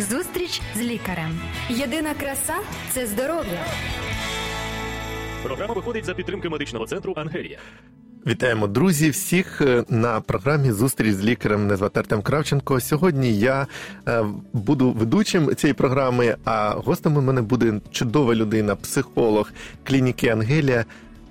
Зустріч з лікарем. Єдина краса це здоров'я. Програма виходить за підтримки медичного центру Ангелія. Вітаємо друзі всіх е, на програмі Зустріч з лікарем. Мене звати Артем Кравченко. Сьогодні я е, буду ведучим цієї програми, а гостем у мене буде чудова людина, психолог клініки Ангелія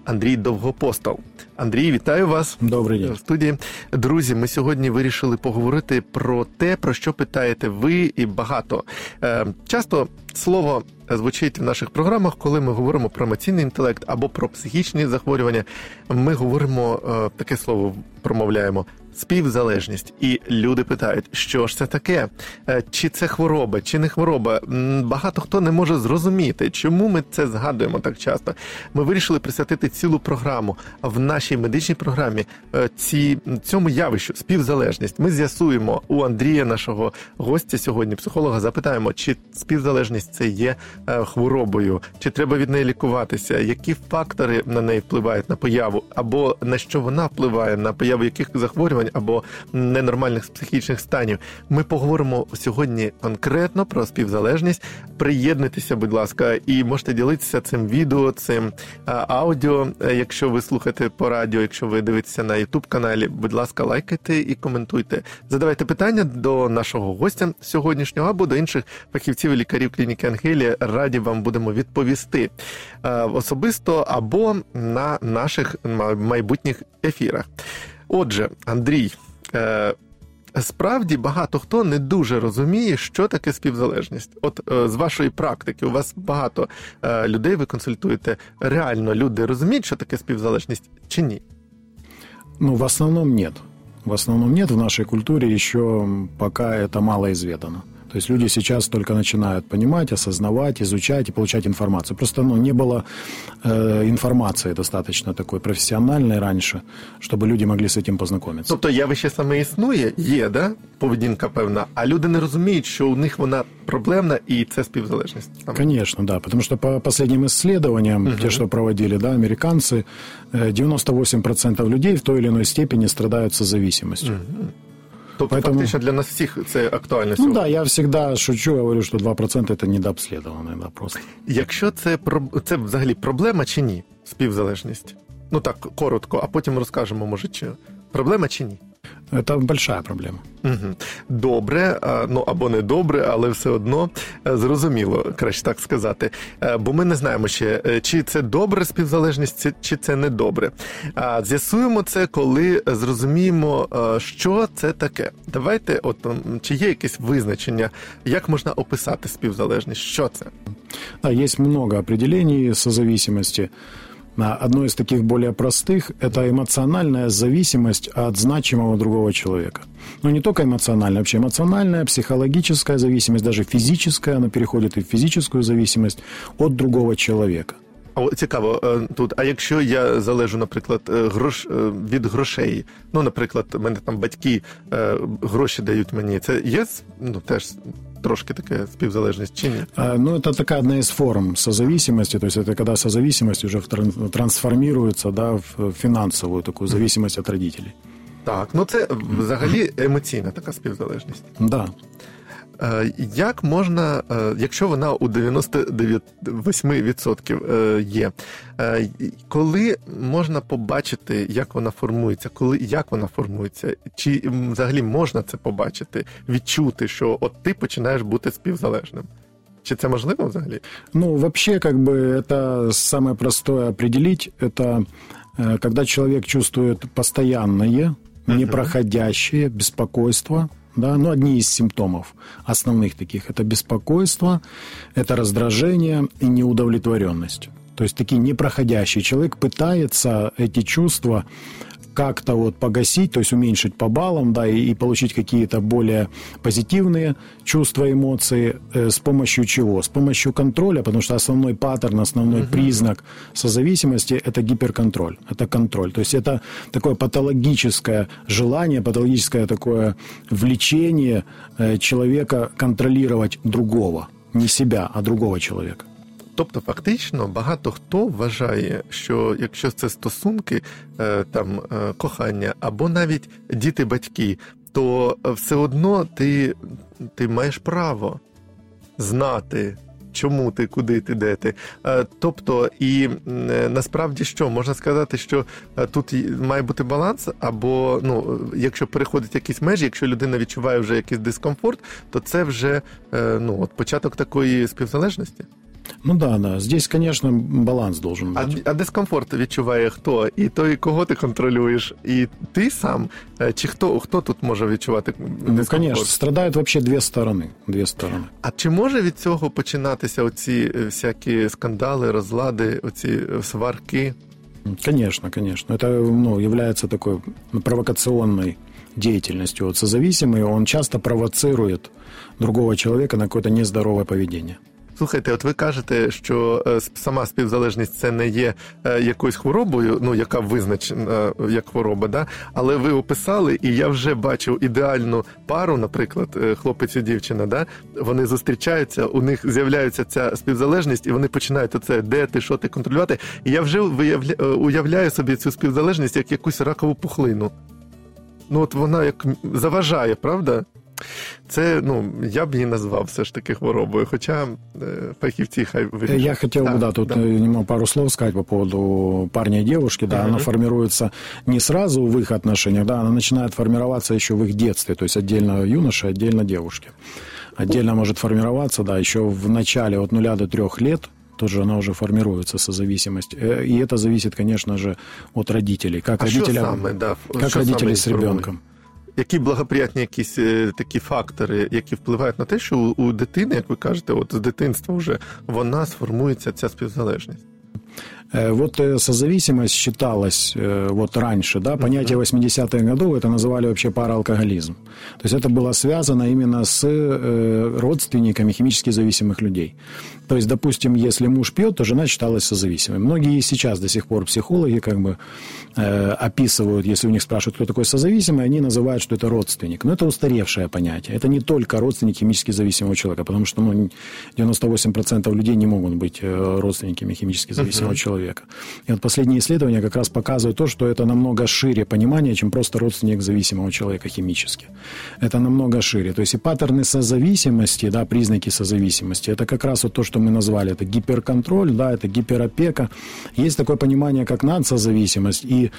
Андрій Довгопостол. Андрій, вітаю вас. Добрий день. в студії. Друзі, ми сьогодні вирішили поговорити про те, про що питаєте ви і багато. Е, Часто слово звучить в наших програмах, коли ми говоримо про емоційний інтелект або про психічні захворювання. Ми говоримо е, таке слово, промовляємо. Співзалежність, і люди питають, що ж це таке, Е, чи це хвороба, чи не хвороба. Багато хто не може зрозуміти, чому ми це згадуємо так часто. Ми вирішили присвятити цілу програму в нашій медичній програмі е, ці, цьому явищу співзалежність. Ми з'ясуємо у Андрія, нашого гостя сьогодні, психолога, запитаємо, чи співзалежність це є е, хворобою, чи треба від неї лікуватися, які фактори на неї впливають на появу, або на що вона впливає, на появу яких захворювань або ненормальних психічних станів. Ми поговоримо сьогодні конкретно про співзалежність. Приєднуйтеся, будь ласка, і можете ділитися цим відео, цим аудіо. Е, Якщо ви слухаєте по радіо, якщо ви дивитеся на Ютуб каналі, будь ласка, лайкайте і коментуйте. Задавайте питання до нашого гостя сьогоднішнього або до інших фахівців і лікарів клініки Ангелія. Раді вам будемо відповісти е, особисто або на наших майбутніх ефірах. Отже, Андрій. е, Справді багато хто не дуже розуміє, що таке співзалежність. От е, з вашої практики, у вас багато е, людей ви консультуєте. Реально люди розуміють, що таке співзалежність чи ні? Ну, в основном нет. В основном нет. В нашей культуре еще пока это мало изведано. То есть люди сейчас только начинают понимать, осознавать, изучать и получать информацию. Просто ну, не было э, информации достаточно такой профессиональной раньше, чтобы люди могли с этим познакомиться. Тобто явище саме існує, є, да? поведінка певна, а люди не розуміють, що у них вона проблемна і це співзалежність. Саме. Конечно, да, потому что по последним исследованиям, те, что проводили, да, американцы, э, 98% людей в той или иной степени страдают созависимостью. Тобто, Поэтому- фактично для нас всіх це актуально Ну сьогодні. да, я всегда шучу, говорю, что 2% это недообследованные, да, просто. Якщо це про- це взагалі проблема чи ні? Співзалежність? Ну так коротко, а потім розкажемо, може, чи проблема чи ні? Это большая проблема. Угу. Добре, ну або не добре, але все одно е, зрозуміло, краще так сказати. Е, Бо ми не знаємо ще, е, чи це добре співзалежність, чи- це не добре. А з'ясуємо це, коли зрозуміємо, що це таке. Давайте, от чи є якесь визначення, як можна описати співзалежність? Що це? Да, есть много определений созависимости. А, Одно из таких более простых – это эмоциональная зависимость от значимого другого человека. Но не только эмоциональная, вообще эмоциональная, психологическая зависимость, даже физическая, она переходит и в физическую зависимость от другого человека. А от цікаво е, тут. А якщо я залежу, наприклад, е, грош е, від грошей, ну, наприклад, в мене там батьки е, гроші дають мені, це є ну теж трошки таке співзалежність чи ні? А, Ну, это такая одна из форм созависимости, то есть это когда созависимость уже в тран- трансформируется да, в финансовую такую зависимость от родителей. Так, ну це взагалі емоційна така співзалежність. Да. Е, Як можна, е, якщо вона у 98% е, є, е, коли можна побачити, як вона формується, коли як вона формується, чи м, взагалі можна це побачити, відчути, що от ти починаєш бути співзалежним? Чи це можливо взагалі? Ну, вообще, как бы, это самое простое определить. Это э, когда человек чувствует постоянное, непроходящее беспокойство, да, ну, одни из симптомов основных таких. Это беспокойство, это раздражение и неудовлетворенность. То есть такие непроходящие. Человек пытается эти чувства как-то вот погасить, то есть уменьшить по баллам, да, и, и получить какие-то более позитивные чувства, эмоции э, с помощью чего? С помощью контроля, потому что основной паттерн, основной признак созависимости – это гиперконтроль, это контроль. То есть это такое патологическое желание, патологическое такое влечение э, человека контролировать другого, не себя, а другого человека. Тобто, фактично, багато хто вважає, що якщо це стосунки, е, там е, кохання або навіть діти-батьки, то все одно ти, ти маєш право знати. Чому ти, куди ти, де ти? Е, Тобто, і е, насправді що можна сказати, що е, тут має бути баланс, або ну, якщо переходить якісь межі, якщо людина відчуває вже якийсь дискомфорт, то це вже е, ну, от початок такої співзалежності. Ну да, да. Здесь, конечно, баланс должен А, быть. а дискомфорт відчуває хто? І той, кого ти контролюєш, і ти сам, Е, чи хто, хто тут може відчувати Ну, дискомфорт? конечно, страдают вообще две стороны. Две стороны. А чи може від цього починатися оці е, всякі скандали, розлади, оці е, сварки? Конечно, конечно. Это ну, является такой провокационной деятельностью. Вот созависимый, он часто провоцирует другого человека на какое-то нездоровое поведение. Слухайте, от ви кажете, що е, сама співзалежність це не є е, якоюсь хворобою, ну яка визначена як хвороба, да? але ви описали, і я вже бачив ідеальну пару, наприклад, е, хлопець і дівчина, да? вони зустрічаються, у них з'являється ця співзалежність, і вони починають оце, де ти, що ти контролювати. І я вже уявляю собі цю співзалежність як якусь ракову пухлину. Ну, от вона як заважає, правда? Це, ну, я б її назвав все ж таки хворобою, хоча е, фахівці хай Э, вирішать. Я хотел бы, да, тут да. э, немного пару слов сказать по поводу парня и девушки. Да, она формируется не сразу в их отношениях, да, она начинает формироваться еще в их детстве, то есть отдельно юноша, отдельно девушки. Отдельно может формироваться, да, еще в начале от нуля до трех лет, тоже она уже формируется созависимость. Э, И это зависит, конечно же, от родителей. Как А що родители, саме, да, как що родители саме с їх формує? ребенком. Які благоприятні якісь е, такі фактори, які впливають на те, що у, у дитини, як ви кажете, от з дитинства вже вона сформується ця співзалежність. Э, Вот э, созависимость считалась э, вот раньше, да, понятие 80-х годов это называли вообще параалкоголизм. То есть это было связано именно с родственниками химически зависимых людей. То есть, допустим, если муж пьет, то жена считалась созависимой. Многие сейчас до сих пор психологи как бы э, описывают, если у них спрашивают, кто такой созависимый, они называют, что это родственник. Но это устаревшее понятие. Это не только родственник химически зависимого человека, потому что ну, 98% людей не могут быть родственниками химически зависимого человека. И вот последние исследования как раз показывают то, что это намного шире понимание, чем просто родственник зависимого человека химически. Это намного шире. То есть и паттерны созависимости, да, признаки созависимости, это как раз вот то, что мы назвали, это гиперконтроль, да, это гиперопека. Есть такое понимание, как надсозависимость и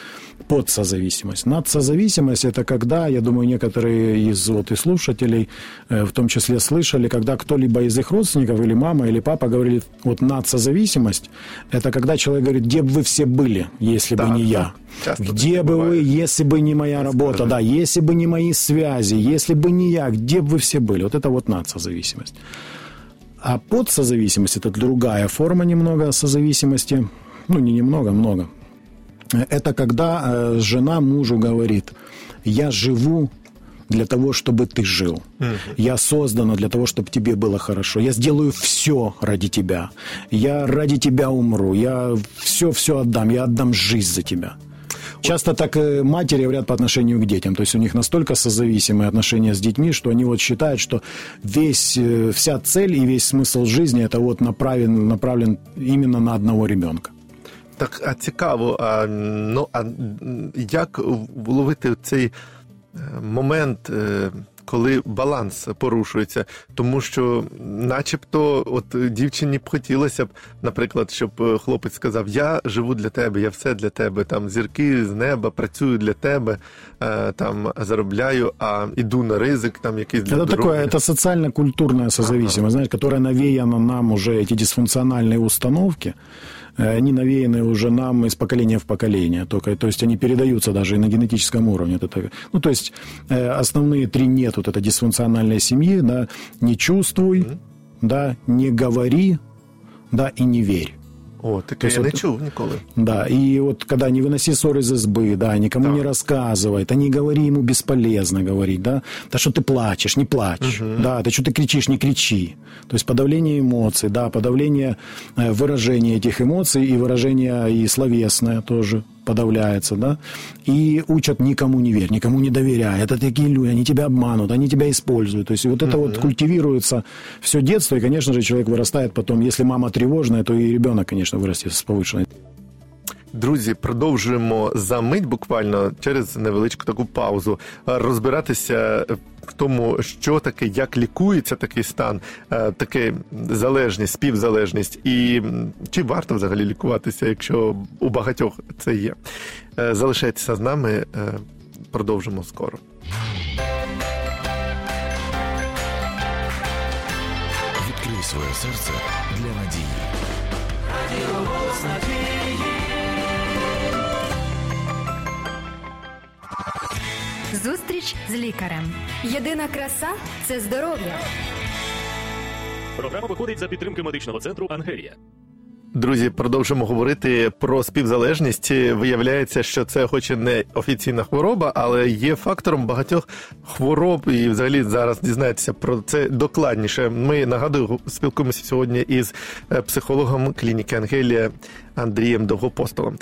подсозависимость. Надсозависимость – это когда, я думаю, некоторые из вот и слушателей, э, в том числе слышали, когда кто-либо из их родственников или мама, или папа говорит, вот надсозависимость – это когда человек говорит, где бы вы все были, если бы Да, не да. я. Часто Где бы бывает. вы, если бы не моя работа, Скажи. да, если бы не мои связи, если бы не я, где бы вы все были? Вот это вот надсозависимость. А подсозависимость – это другая форма немного созависимости. Ну, не немного, много. Это когда э, жена мужу говорит, я живу для того, чтобы ты жил. Я создана для того, чтобы тебе было хорошо. Я сделаю все ради тебя. Я ради тебя умру. Я все-все отдам. Я отдам жизнь за тебя. Часто так э, матери говорят по отношению к детям. То есть у них настолько созависимые отношения с детьми, что они вот считают, что весь, э, вся цель и весь смысл жизни это вот направлен, направлен именно на одного ребенка. Так, а цікаво, а, ну, а як вловити цей момент, е, коли баланс порушується? Тому що, начебто, от дівчині б хотілося б, наприклад, щоб е, хлопець сказав: Я живу для тебе, я все для тебе, там зірки з неба, працюю для тебе, е, там заробляю, а іду на ризик, там якийсь для Это здоров'я. такое, это социально-культурная созависимость, знаете, которая навеяна нам уже, эти дисфункциональные установки, э, Они навеяны уже нам из поколения в поколение. Только, то есть они передаются даже и на генетическом уровне. Это, ну, то есть э, основные три нет вот этой дисфункциональной семьи, да, не чувствуй, да, не говори, да, и не верь. О, таке я не от- чув ніколи. Да, и вот когда не выноси ссор из избы, да, никому Да. не рассказывай, да не говори ему бесполезно говорить, да, да что ты плачешь, не плачь, да, да что ты кричишь, не кричи. То есть подавление эмоций, да, подавление э, выражения этих эмоций и выражение и словесное тоже подавляется, да, и учат никому не верь, никому не доверяй, это такие люди, они тебя обманут, они тебя используют, то есть вот это вот культивируется все детство, и, конечно же, человек вырастает потом, если мама тревожная, то и ребенок, конечно, вырастет с повышенной. Друзі, продовжуємо за мить буквально через невеличку таку паузу е, розбиратися, в тому, що таке, як лікується такий стан, е, таке залежність, співзалежність, і чи варто взагалі лікуватися, якщо у багатьох це є. Е, залишайтеся з нами, продовжимо скоро. Відкрий своє серце для надії. Зустріч з лікарем. Єдина краса це здоров'я. Програма виходить за підтримки медичного центру Ангелія. Друзі, продовжимо говорити про співзалежність. Виявляється, що це, хоч і не офіційна хвороба, але є фактором багатьох хвороб. І, взагалі, зараз дізнаєтеся про це докладніше. Ми нагадую, спілкуємося сьогодні із е, психологом клініки Ангелія Андрієм Довгопостолом.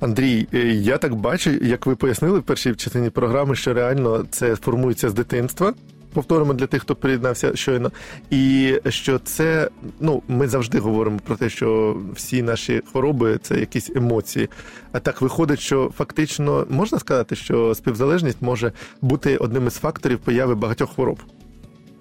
Андрій, е, я так бачу, як ви пояснили в першій частині програми, що реально це формується з дитинства. Повторимо для тих, хто приєднався щойно, і що це ну ми завжди говоримо про те, що всі наші хвороби це якісь емоції. А так виходить, що фактично можна сказати, що співзалежність може бути одним із факторів появи багатьох хвороб.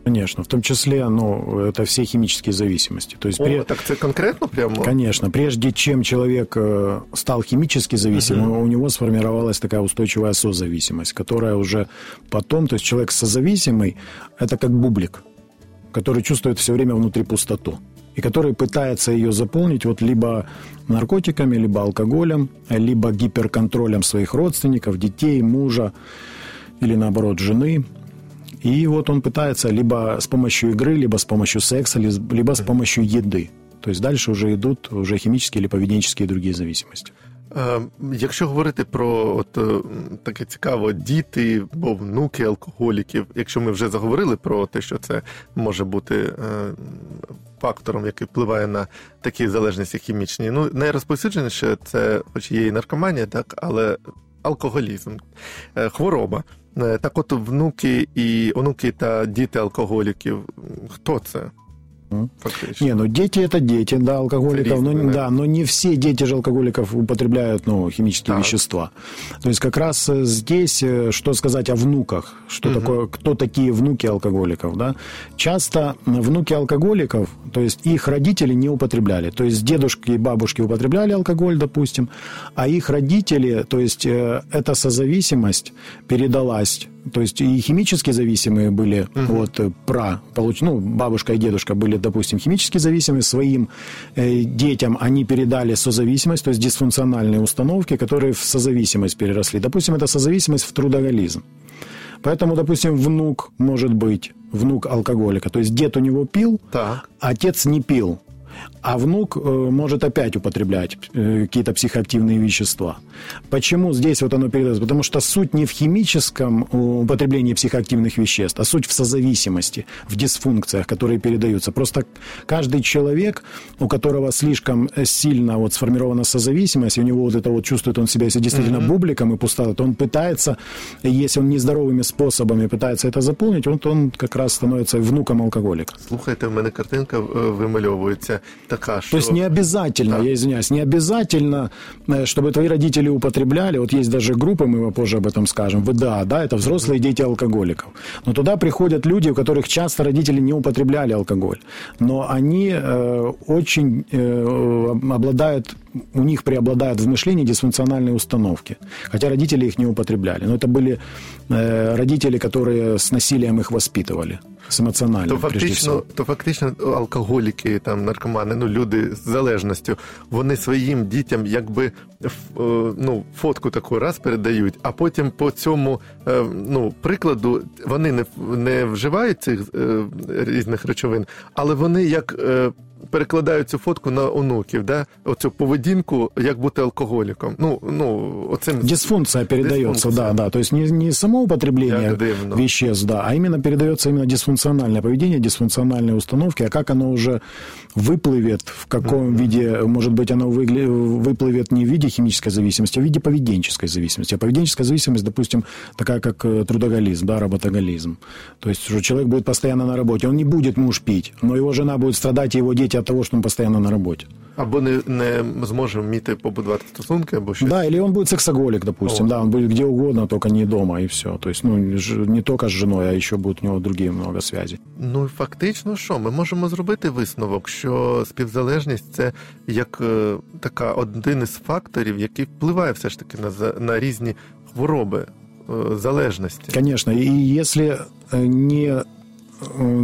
Конечно, в том числе, ну, это все химические зависимости. То есть, О, при... так это конкретно прямо? Конечно. Прежде чем человек э, стал химически зависимым, uh-huh. у него сформировалась такая устойчивая созависимость, которая уже потом, то есть человек созависимый, это как бублик, который чувствует все время внутри пустоту и который пытается ее заполнить вот либо наркотиками, либо алкоголем, либо гиперконтролем своих родственников, детей, мужа или наоборот жены, и вот он пытается либо с помощью игры, либо с помощью секса, либо с помощью еды. То есть дальше уже йдуть уже хімічні або поведенческие і другі зависимості. Якщо говорити про от е, таке цікаво, діти або внуки алкоголіків, якщо ми вже заговорили про те, що це може бути е, фактором, який впливає на такі залежності хімічні, ну найрозповсюдженіше це, хоч є і наркоманія, так, але алкоголізм, е, хвороба. Е, так, от внуки і онуки та діти алкоголіків. Хто це? Фактично. Не, ну дети это дети, да, алкоголиков, но, да. да, но не все дети же алкоголиков употребляют ну, химические да. вещества. То есть как раз э, здесь, э, что сказать о внуках, что угу. такое, кто такие внуки алкоголиков, да? Часто внуки алкоголиков, то есть их родители не употребляли, то есть дедушки и бабушки употребляли алкоголь, допустим, а их родители, то есть э, эта созависимость передалась то есть и химически зависимые были угу. от пра, получ, ну, бабушка и дедушка были, допустим, химически зависимы, своим э, детям они передали созависимость, то есть дисфункциональные установки, которые в созависимость переросли. Допустим, это созависимость в трудоголизм. Поэтому, допустим, внук может быть внук алкоголика. То есть дед у него пил, так. а отец не пил а внук э, может опять употреблять э, какие-то психоактивные вещества. Почему здесь вот оно передается? Потому что суть не в химическом э, употреблении психоактивных веществ, а суть в созависимости, в дисфункциях, которые передаются. Просто каждый человек, у которого слишком сильно вот сформирована созависимость, и у него вот это вот чувствует он себя, если действительно mm-hmm. бубликом и пустота, то он пытается, если он нездоровыми способами пытается это заполнить, он, он как раз становится внуком алкоголика. Слухайте, в мене картинка вимальовується така, что... То есть не обязательно, да. я извиняюсь, не обязательно, э, чтобы твои родители употребляли. Вот есть даже группы, мы позже об этом скажем, ВДА, да, это взрослые дети алкоголиков. Но туда приходят люди, у которых часто родители не употребляли алкоголь. Но они э, очень э, обладают у них преобладают в мышлении дисфункциональные установки. Хотя родители их не употребляли. Но это были э, родители, которые с насилием их воспитывали. З емоціональним, то фактично, то фактично алкоголіки, там наркомани, ну люди з залежністю, вони своїм дітям якби е, ну, фотку таку раз передають, а потім по цьому е, ну, прикладу вони не не вживають цих е, різних речовин, але вони як перекладають цю фотку на онуків, да? оцю поведінку, як бути алкоголиком. Ну, ну, оцим... Дисфункция передается, дисфункция. да, да. То есть не, не само употребление веществ, да, а именно передается именно дисфункциональное поведение, дисфункциональные установки, а как оно уже выплывет, в каком mm-hmm. виде, может быть, оно выплывет не в виде химической зависимости, а в виде поведенческой зависимости. А поведенческая зависимость, допустим, такая как э, трудоголизм, да, работоголизм. То есть, что человек будет постоянно на работе, он не будет муж пить, но его жена будет страдать, и его дети офигеть от того, что он постоянно на работе. Або не, не зможе вміти побудувати стосунки, або щось. Да, или он будет сексоголик, допустим, О. да, он будет где угодно, только не дома, и все. То есть, ну, ж- не только с женой, а еще будет у него другие много связей. Ну, фактично, що ми можемо зробити висновок, що співзалежність це як е, така один із факторів, який впливає все ж таки на, за- на різні хвороби е, залежності. Конечно, и если э, не э,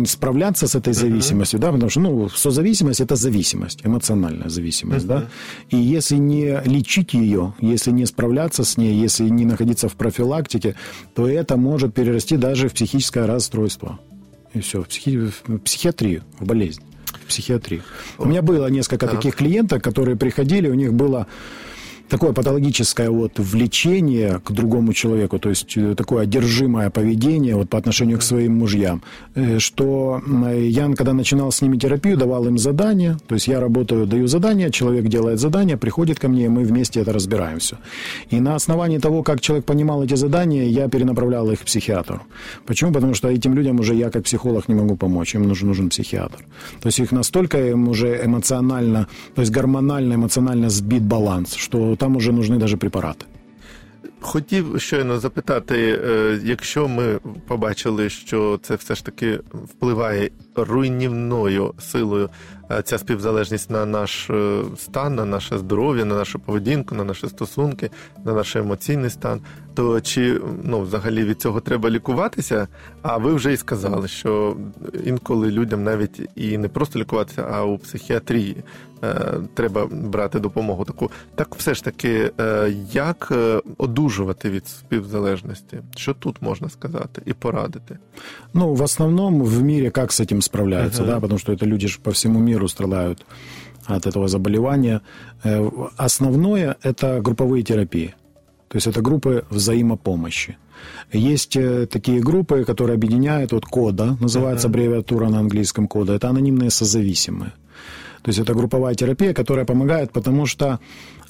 справляться с этой зависимостью, да, потому что, ну, созависимость – это зависимость, эмоциональная зависимость, да, и если не лечить ее, если не справляться с ней, если не находиться в профилактике, то это может перерасти даже в психическое расстройство. И все, в, психи- в психиатрию, в болезнь, в психиатрию. У меня было несколько Так. таких клиенток, которые приходили, у них было такое патологическое вот влечение к другому человеку, то есть э, такое одержимое поведение вот по отношению к своим мужьям, э, что м, я, когда начинал с ними терапию, давал им задания, то есть я работаю, даю задания, человек делает задания, приходит ко мне, и мы вместе это разбираем все. И на основании того, как человек понимал эти задания, я перенаправлял их к психиатру. Почему? Потому что этим людям уже я как психолог не могу помочь, им нужен, нужен психиатр. То есть их настолько им уже эмоционально, то есть гормонально, эмоционально сбит баланс, что там уже нужны даже препараты. Хотів щойно запитати, е, якщо ми побачили, що це все ж таки впливає руйнівною силою е, ця співзалежність на наш е, стан, на наше здоров'я, на нашу поведінку, на наші стосунки, на наш емоційний стан, то чи ну взагалі від цього треба лікуватися? А ви вже і сказали, що інколи людям навіть і не просто лікуватися, а у психіатрії треба брати допомогу таку. Так все ж таки, як е, одужувати від співзалежності? Що тут можна сказати і порадити? Ну, в основном в мире как с этим справляются, Ага. да, потому что это люди же по всему миру страдают от этого заболевания. Э, Основное – это групповые терапии. То есть это группы взаимопомощи. Есть э, такие группы, которые объединяют, вот КОДА, называется аббревиатура на английском КОДА, это анонимные созависимые. То есть это групповая терапия, которая помогает, потому что э,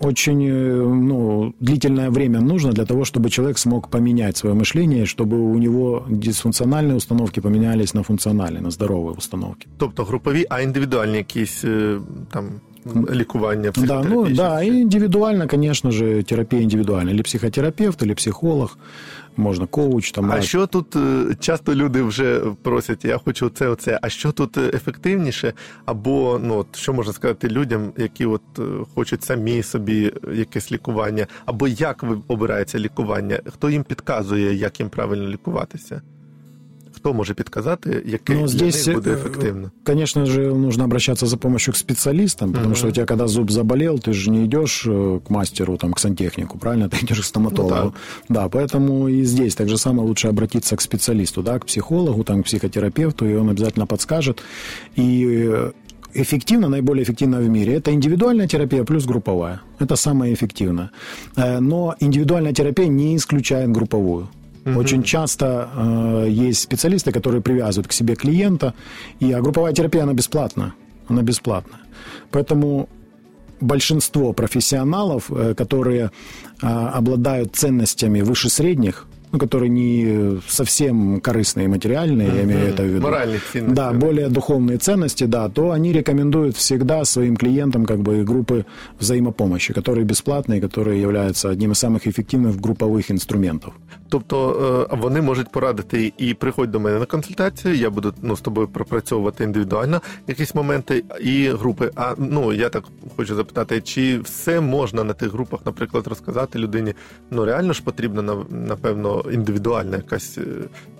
очень э, ну, длительное время нужно для того, чтобы человек смог поменять свое мышление, чтобы у него дисфункциональные установки поменялись на функциональные, на здоровые установки. Тобто групові, а індивідуальні якісь е, там лікування, Да, ну психотерапії, да, щось? и индивидуально, конечно же, терапия индивидуальная. Или психотерапевт, или психолог, Можно коуч, там, А а- що тут е, часто люди вже просять, я хочу це, оце. А що тут е, ефективніше? Або ну от що можна сказати людям, які от е, хочуть самі собі якесь лікування, або як ви обирається лікування? Хто їм підказує, як їм правильно лікуватися? Хто може підказати, яке Ну, здесь, них буде э, ефективно? Конечно же, нужно обращаться за помощью к специалистам, потому Мгм. что у тебя, когда зуб заболел, ты же не идешь э, к мастеру, там, к сантехнику, правильно? Ты идешь к стоматологу. Ну да, поэтому и здесь так же самое лучше обратиться к специалисту, да, к психологу, там, к психотерапевту, и он обязательно подскажет. И э, эффективно, наиболее эффективно в мире, это индивидуальная терапия плюс групповая. Это самое эффективное. Э, Но индивидуальная терапия не исключает групповую. Очень часто э, есть специалисты, которые привязывают к себе клиента, и а групповая терапия, она бесплатна. Она бесплатная. Поэтому большинство профессионалов, э, которые а, обладают ценностями выше средних, ну, которые не совсем корыстные и материальные, я имею это в виду. Моральные ценности. Да, более духовные ценности, да, то они рекомендуют всегда своим клиентам как бы группы взаимопомощи, которые бесплатные, которые являются одним из самых эффективных групповых инструментов. Тобто е, вони можуть порадити і приходь до мене на консультацію. Я буду ну з тобою пропрацьовувати індивідуально якісь моменти і групи. А ну я так хочу запитати, чи все можна на тих групах, наприклад, розказати людині? Ну реально ж потрібна на- напевно індивідуальна якась е,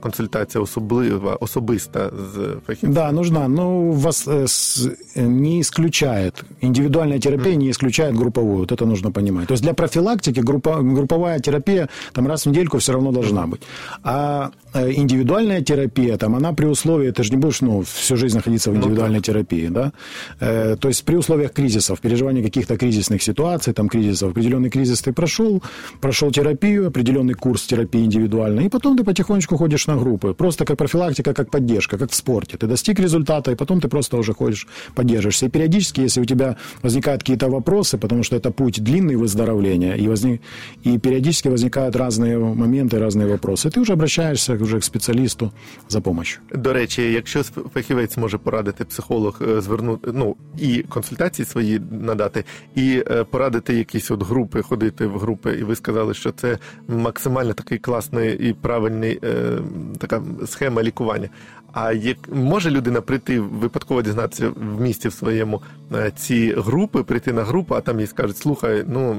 консультація, особлива, особиста з фахівцем. Да, нужна, но вас э, с- э, не исключает, индивидуальная терапия не исключает групповую, вот это нужно понимать. То есть для профилактики группа, групповая терапия там раз в недельку все равно должна быть. А э, индивидуальная терапия, там она при условии, ты же не будешь ну, всю жизнь находиться в индивидуальной терапии, да? Э, то есть при условиях кризисов, переживания каких-то кризисных ситуаций, там кризисов, определенный кризис ты прошел, прошел терапию, определенный курс терапии индивидуально, и потом ты потихонечку ходишь на группы. Просто как профилактика, как поддержка, как в спорте. Ты достиг результата, и потом ты просто уже ходишь, поддерживаешься. И периодически, если у тебя возникают какие-то вопросы, потому что это путь длинный выздоровления, и, возник... и периодически возникают разные моменты, разные вопросы, ты уже обращаешься уже к специалисту за помощью. До речі, якщо фахівець може порадити психолог е, звернути ну і консультації свої надати, і е, порадити якісь от групи, ходити в групи, і ви сказали, що це максимально такий класний і правильний е, така схема лікування. А як може людина прийти випадково дізнатися в місті в своєму е, ці групи, прийти на групу, а там їй скажуть, слухай, ну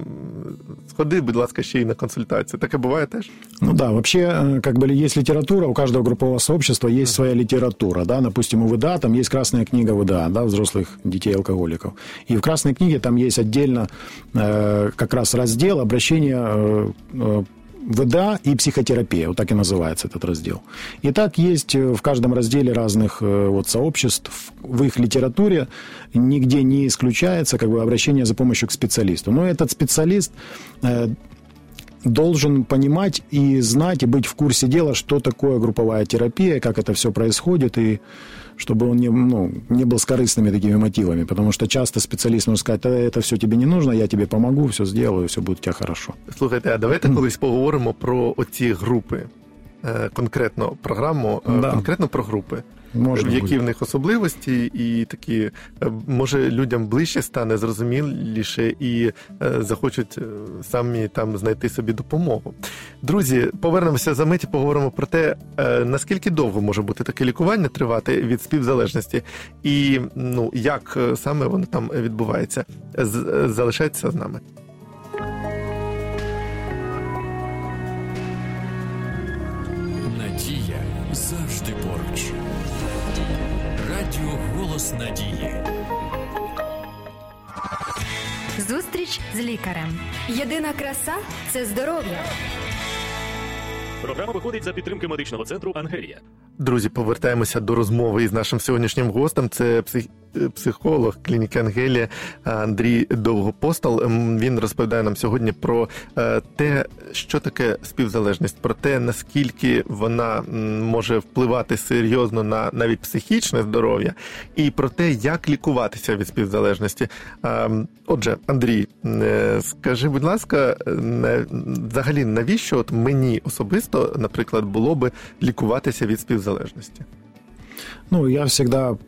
сходи, будь ласка, ще й на консультацію. Таке буває теж? Ну да, вообще, э, как бы есть литература, у каждого группового сообщества есть своя литература, да, допустим, у ВДА там есть красная книга ВДА, да, взрослых детей алкоголиков. И в красной книге там есть отдельно э, как раз раздел обращения э, э, ВДА и психотерапия, вот так и называется этот раздел. И так есть э, в каждом разделе разных э, вот, сообществ, в их литературе нигде не исключается как бы, обращение за помощью к специалисту. Но этот специалист э, должен понимать и знать, и быть в курсе дела, что такое групповая терапия, как это все происходит, и чтобы он не, ну, не был с корыстными такими мотивами, потому что часто специалист может сказать, это все тебе не нужно, я тебе помогу, все сделаю, все будет у тебя хорошо. Слухайте, а давайте колись поговоримо про оці групи, конкретно програму, Да. конкретно про групи. Можна які буде. в них особливості, і такі е, може людям ближче стане зрозуміліше і е, захочуть е, самі там знайти собі допомогу. Друзі, повернемося за мить і поговоримо про те, наскільки довго може бути таке лікування тривати від співзалежності, і ну як саме воно там відбувається. Залишайтеся з нами. Зустріч з лікарем. Єдина краса це здоров'я. Програма виходить за підтримки медичного центру Ангелія. Друзі, повертаємося до розмови із нашим сьогоднішнім гостем. Це псих... психолог клініки Ангелія Андрій Довгопостол. Ем, Він розповідає нам сьогодні про е, те, що таке співзалежність, про те, наскільки вона може впливати серйозно на навіть психічне здоров'я, і про те, як лікуватися від співзалежності. Ем, Отже, Андрій, е, скажи, будь ласка, взагалі навіщо от мені особисто, наприклад, було би лікуватися від співзалежності? Ну, я м,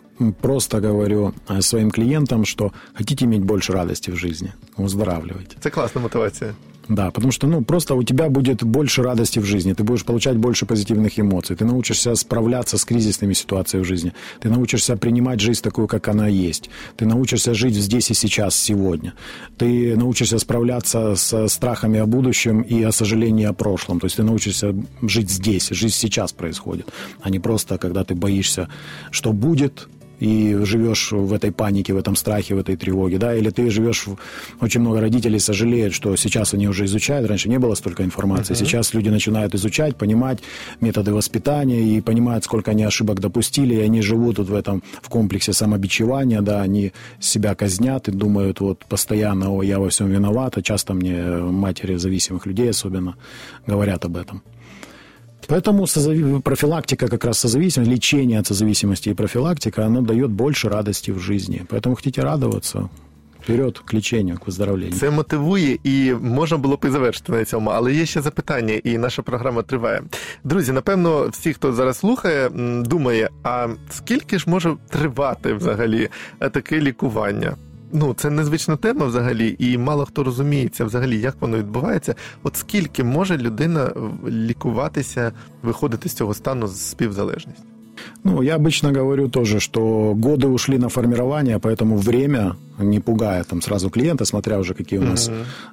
просто говорю э, своим клиентам, что хотите иметь больше радости в жизни, выздоравливайте. Це класна мотивація. Да, потому что, ну, просто у тебя будет больше радости в жизни, ты будешь получать больше позитивных эмоций, ты научишься справляться с кризисными ситуациями в жизни, ты научишься принимать жизнь такую, как она есть, ты научишься жить здесь и сейчас, сегодня, ты научишься справляться с страхами о будущем и о сожалении о прошлом, то есть ты научишься жить здесь, жизнь сейчас происходит, а не просто, когда ты боишься, что будет, и живешь в этой панике, в этом страхе, в этой тревоге, да, или ты живешь, в... очень много родителей сожалеют, что сейчас они уже изучают, раньше не было столько информации, сейчас люди начинают изучать, понимать методы воспитания и понимают, сколько они ошибок допустили, и они живут вот в этом, в комплексе самобичевания, да, они себя казнят и думают вот постоянно, о, я во всем виноват, а часто мне матери зависимых людей особенно говорят об этом. Поэтому созави- профилактика как раз созависимости, лечение от созависимости и профилактика, оно дает больше радости в жизни. Поэтому хотите радоваться, вперед к лечению, к выздоровлению. Це мотивує і можна було б і завершити на цьому, але є ще запитання, і наша програма триває. Друзі, напевно, всі, хто зараз слухає, м, думає, а скільки ж може тривати взагалі е, таке лікування? Ну, це незвична тема взагалі, і мало хто розуміється взагалі, як воно відбувається. От скільки може людина в- лікуватися, виходити з цього стану з співзалежністю? Ну, я обычно говорю тоже, что годы ушли на формирование, поэтому время не пугает там сразу клиента, смотря уже какие у нас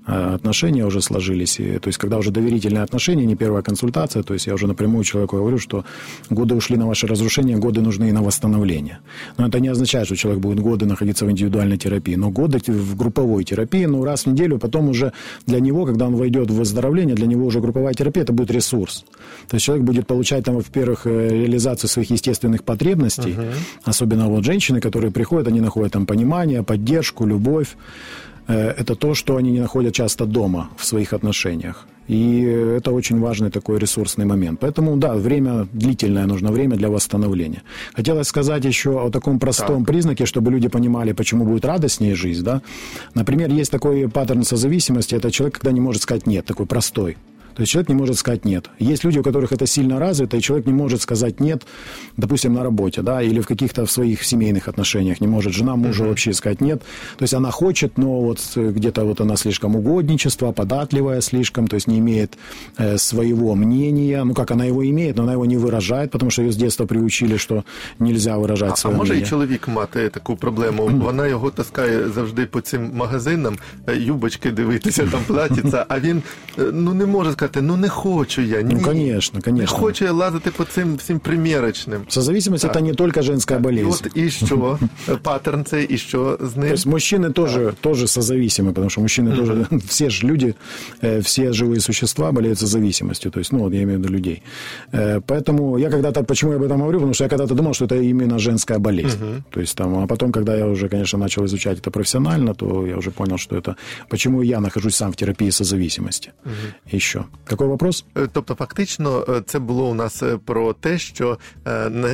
э, отношения уже сложились. И, то есть, когда уже доверительные отношения, не первая консультация, то есть я уже напрямую человеку говорю, что годы ушли на ваше разрушение, годы нужны и на восстановление. Но это не означает, что человек будет годы находиться в индивидуальной терапии, но годы в групповой терапии, ну, раз в неделю, потом уже для него, когда он войдет в выздоровление, для него уже групповая терапия, это будет ресурс. То есть человек будет получать там, во-первых, э, реализацию своих естественных потребностей, особенно вот женщины, которые приходят, они находят там понимание, поддержку, любовь. э, это то, что они не находят часто дома в своих отношениях. И это очень важный такой ресурсный момент. Поэтому, да, время длительное, нужно время для восстановления. Хотелось сказать еще о таком простом так. признаке, чтобы люди понимали, почему будет радостнее жизнь. Да? Например, есть такой паттерн созависимости, это человек, когда не может сказать «нет», такой простой. То есть человек не может сказать нет. Есть люди, у которых это сильно развито, и человек не может сказать нет, допустим, на работе, да, или в каких-то в своих семейных отношениях не может жена мужу uh-huh. вообще сказать нет. То есть она хочет, но вот где-то вот она слишком угодничество, податливая слишком, то есть не имеет э, своего мнения. Ну, как она его имеет, но она его не выражает, потому что ее с детства приучили, що нельзя виражати а, своє А може мнение. і чоловік мати таку проблему? Вона його таскає завжди по цим магазинам, юбочки дивитися, там платяться, а він ну не може сказати, сказати, ну не хочу я. Ні. Ну, конечно, конечно. Не хочу я лазити по цим всім примірочним. Созависимость это не только женская болезнь. И, вот, и что? Паттерн цей, и что с ним? То есть мужчины тоже, тоже созависимы, потому что мужчины mm-hmm. тоже, все же люди, э, все живые существа болеют созависимостью. То есть, ну, вот я имею в виду людей. Э, поэтому я когда-то, почему я об этом говорю, потому что я когда-то думал, что это именно женская болезнь. Mm-hmm. То есть там, а потом, когда я уже, конечно, начал изучать это профессионально, то я уже понял, что это, почему я нахожусь сам в терапии созависимости. Mm-hmm. Еще. Какой вопрос? Тобто, фактично, це було у нас про те, що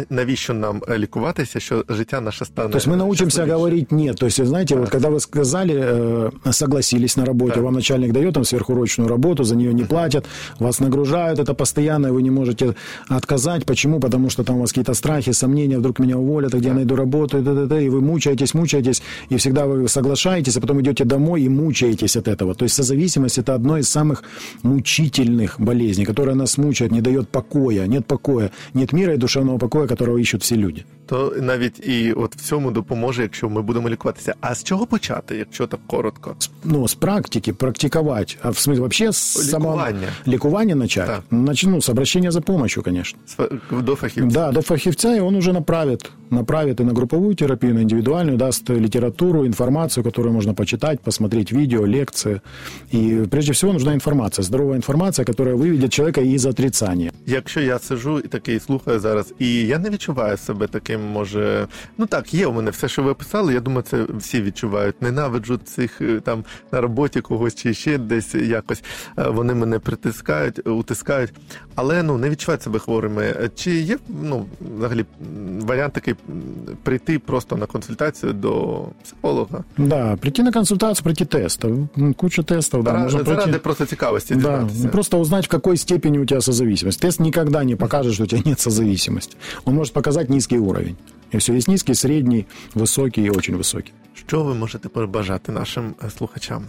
навіщо нам лікуватися, що життя наше стане. То есть мы научимся говорить нет. То есть, знаете, да. вот когда вы сказали, согласились на работе, да. вам начальник дает там сверхурочную работу, за нее не платят, вас нагружают это постоянно, вы не можете отказать. Почему? Потому что там у вас какие-то страхи, сомнения, вдруг меня уволят, а где да. я найду работу, и, и, и, и вы мучаетесь, мучаетесь, и всегда вы соглашаетесь, а потом идете домой и мучаетесь от этого. То есть созависимость это одно из самых мучительных болезней, которая нас мучает, не дает покоя, нет покоя, нет мира и душевного покоя, которого ищут все люди То навіть і от в цьому допоможе, якщо ми будемо лікуватися. А з чого почати, якщо так коротко? Ну, з практики, практиковать. А в смысле, вообще с самого лікування начать. Так. Начну с обращения за помощью, конечно. До фахівця. Да, до фахівця, и он уже направит, направит и на групповую терапию, на индивидуальную, даст литературу, информацию, которую можно почитать, посмотреть видео, лекции. И прежде всего нужна информация, здоровая информация, которая выведет человека из отрицания. Якщо я сижу і такий слухаю зараз, і я не відчуваю себе таким, може, ну так, є у мене все, що ви писали. Я думаю, це всі відчувають. Ненавиджу цих там на роботі когось чи ще десь якось вони мене притискають, утискають, але ну не відчувають себе хворими. Чи є ну взагалі варіант такий прийти просто на консультацію до психолога? Да, прийти на консультацию, пройти тест. Куча тестов, да, можно пройти. Ради просто цікавості. Да, просто узнать, в какой степени у тебя созависимость. Тест никогда не покажет, что у тебя нет созависимости. Он может показать низкий уровень. И все, есть низкий, средний, высокий и очень высокий. Що ви можете побажати нашим слухачам?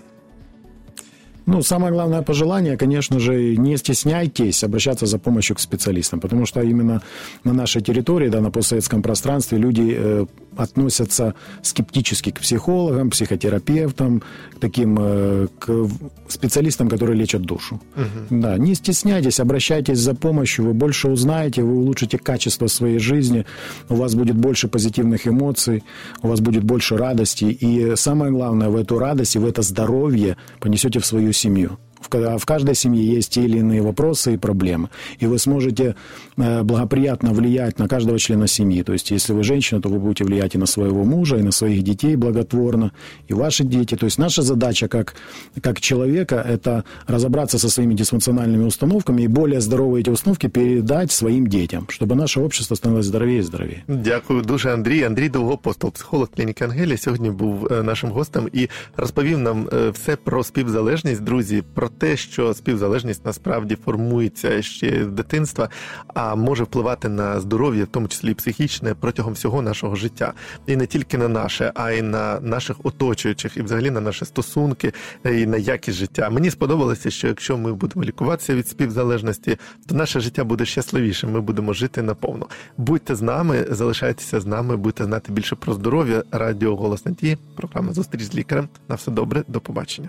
Ну, самое главное пожелание, конечно же, не стесняйтесь обращаться за помощью к специалистам, потому что именно на нашей территории, да, на постсоветском пространстве люди э, относятся скептически к психологам, психотерапевтам, к таким э, к специалистам, которые лечат душу. Угу. Да, не стесняйтесь, обращайтесь за помощью, вы больше узнаете, вы улучшите качество своей жизни, у вас будет больше позитивных эмоций, у вас будет больше радости, и самое главное, в эту радость и в это здоровье понесете в свою семью в каждой семье есть те или иные вопросы и проблемы. И вы сможете э, благоприятно влиять на каждого члена семьи. То есть, если вы женщина, то вы будете влиять и на своего мужа, и на своих детей благотворно, и ваши дети. То есть, наша задача как, как человека – это разобраться со своими дисфункциональными установками и более здоровые эти установки передать своим детям, чтобы наше общество становилось здоровее и здоровее. Дякую дуже, Андрій. Андрій Довгопостол, психолог клініки Ангелія, сьогодні був нашим гостем і розповів нам все про співзалежність, друзі, про те, що співзалежність насправді формується ще з дитинства, а може впливати на здоров'я, в тому числі психічне, протягом всього нашого життя, і не тільки на наше, а й на наших оточуючих, і взагалі на наші стосунки, і на якість життя. Мені сподобалося, що якщо ми будемо лікуватися від співзалежності, то наше життя буде щасливішим. Ми будемо жити наповно. Будьте з нами, залишайтеся з нами, будьте знати більше про здоров'я. Радіо Голос Надії, програма зустріч з лікарем. На все добре, до побачення.